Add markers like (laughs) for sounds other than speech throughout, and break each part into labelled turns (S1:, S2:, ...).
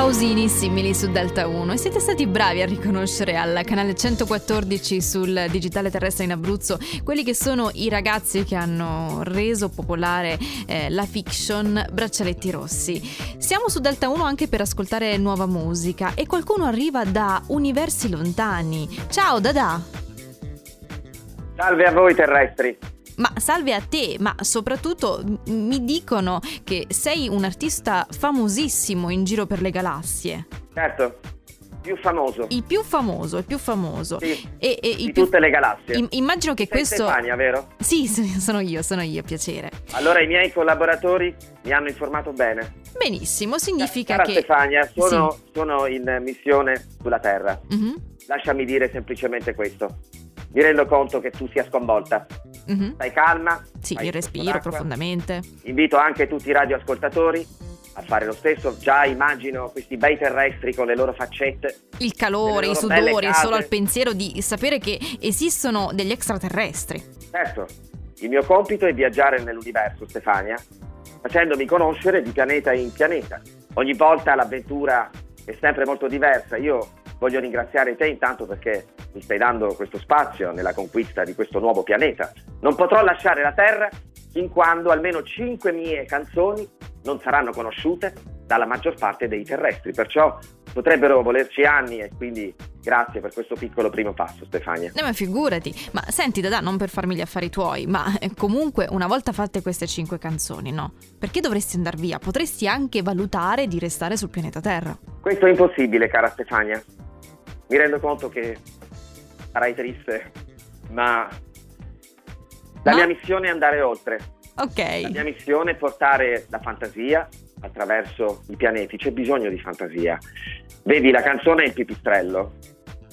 S1: pausini simili su Delta 1 e siete stati bravi a riconoscere al canale 114 sul digitale terrestre in Abruzzo quelli che sono i ragazzi che hanno reso popolare eh, la fiction Braccialetti Rossi. Siamo su Delta 1 anche per ascoltare nuova musica e qualcuno arriva da universi lontani. Ciao Dada!
S2: Salve a voi terrestri!
S1: Ma salve a te, ma soprattutto mi dicono che sei un artista famosissimo in giro per le galassie.
S2: Certo, più famoso.
S1: Il più famoso, il più famoso.
S2: Sì,
S1: e, e
S2: di
S1: più...
S2: tutte le galassie.
S1: I- immagino che
S2: Sei
S1: questo...
S2: Stefania, vero?
S1: Sì, sì, sono io, sono io, piacere.
S2: Allora i miei collaboratori mi hanno informato bene.
S1: Benissimo, significa
S2: Cara
S1: che...
S2: Stefania, sono, sono in missione sulla Terra.
S1: Mhm,
S2: Lasciami dire semplicemente questo. Mi rendo conto che tu sia sconvolta.
S1: mhm.
S2: Stai calma.
S1: Sì,
S2: corso
S1: respiro profondamente.
S2: Invito anche tutti i radioascoltatori a fare lo stesso. Già immagino questi bei terrestri con le loro faccette.
S1: Il calore, i sudori, solo al pensiero di sapere che esistono degli extraterrestri.
S2: Certo, il mio compito è viaggiare nell'universo, Stefania, facendomi conoscere di pianeta in pianeta. Ogni volta l'avventura è sempre molto diversa. Io voglio ringraziare te intanto perché mi stai dando questo spazio nella conquista di questo nuovo pianeta. Non potrò lasciare la Terra fin quando almeno cinque mie canzoni non saranno conosciute dalla maggior parte dei terrestri. Perciò potrebbero volerci anni e quindi grazie per questo piccolo primo passo, Stefania.
S1: Eh, ma figurati, ma senti Dada, non per farmi gli affari tuoi, ma eh, comunque una volta fatte queste cinque canzoni, no? Perché dovresti andare via? Potresti anche valutare di restare sul pianeta Terra.
S2: Questo è impossibile, cara Stefania. Mi rendo conto che sarai triste, ma la
S1: Ma?
S2: mia missione è andare oltre. La
S1: Ok.
S2: mia missione è portare la fantasia attraverso i pianeti. C'è bisogno di fantasia. Vedi, la canzone è il pipistrello.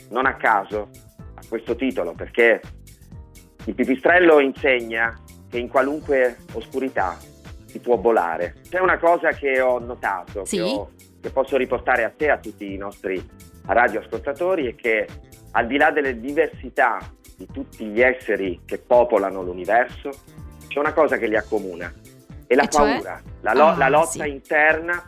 S2: Non a caso ha questo titolo, perché il pipistrello insegna che in qualunque oscurità si può volare. C'è una cosa che ho notato,
S1: Sì?
S2: che, ho- che posso riportare a te a tutti i nostri radioascoltatori, è che al di là delle diversità di tutti gli esseri che popolano l'universo, c'è una cosa che li accomuna, è la
S1: E cioè?
S2: paura, la, lo-
S1: Ah,
S2: la lotta
S1: sì.
S2: interna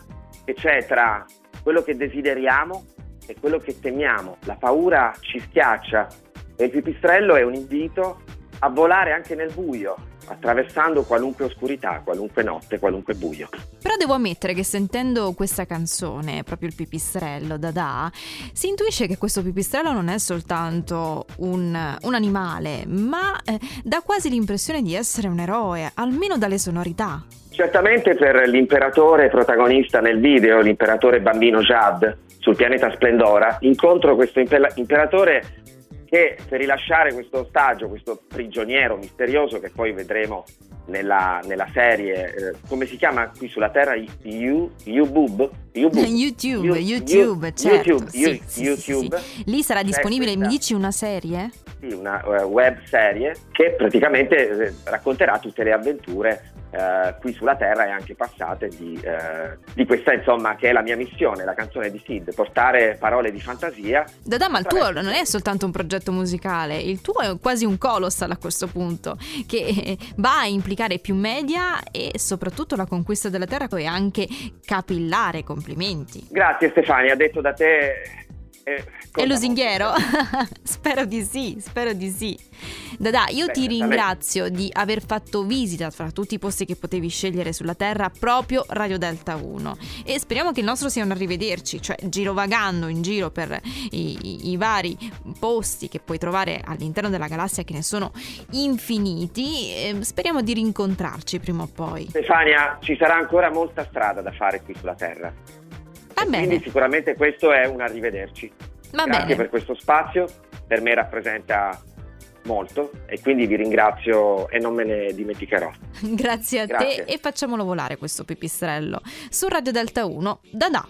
S2: che c'è tra quello che desideriamo e quello che temiamo. La paura ci schiaccia e il pipistrello è un invito a volare anche nel buio, attraversando qualunque oscurità, qualunque notte, qualunque buio.
S1: Però devo ammettere che sentendo questa canzone, proprio il pipistrello Dada, si intuisce che questo pipistrello non è soltanto un, un animale, ma eh, dà quasi l'impressione di essere un eroe, almeno dalle sonorità.
S2: Certamente per l'imperatore protagonista nel video, l'imperatore bambino Jad, sul pianeta Splendora, incontro questo impe- imperatore che per rilasciare questo ostaggio, questo prigioniero misterioso che poi vedremo nella, nella serie, eh, come si chiama qui sulla Terra? You?
S1: YouTube,
S2: You-
S1: YouTube,
S2: You-
S1: certo.
S2: YouTube,
S1: sì, sì,
S2: YouTube.
S1: sì. Lì sarà
S2: C'è
S1: disponibile, mi dici una serie?
S2: Sì, una eh, web serie che praticamente eh, racconterà tutte le avventure eh, qui sulla Terra e anche passate di, eh, di questa insomma che è la mia missione, la canzone di Sid, portare parole di fantasia.
S1: Dada, ma il tuo non è soltanto un progetto musicale, il tuo è quasi un colossal a questo punto, che va a implicare più media e soprattutto la conquista della terra e anche capillare, complimenti.
S2: Grazie Stefania, detto da te... eh,
S1: È lusinghiero? (laughs) spero di sì, spero di sì. Dada, io
S2: Beh,
S1: ti ringrazio di aver fatto visita fra tutti i posti che potevi scegliere sulla Terra proprio Radio Delta 1 e speriamo che il nostro sia un arrivederci, cioè girovagando in giro per i, i- i vari posti che puoi trovare all'interno della galassia che ne sono infiniti, eh, speriamo di rincontrarci prima o poi.
S2: Stefania, ci sarà ancora molta strada da fare qui sulla Terra.
S1: Va bene,
S2: Quindi sicuramente questo è un arrivederci.
S1: va
S2: Grazie
S1: bene.
S2: per questo spazio, per me rappresenta molto e quindi vi ringrazio e non me ne dimenticherò. (laughs)
S1: Grazie a
S2: Grazie.
S1: te e facciamolo volare questo pipistrello su Radio Delta 1. Dada.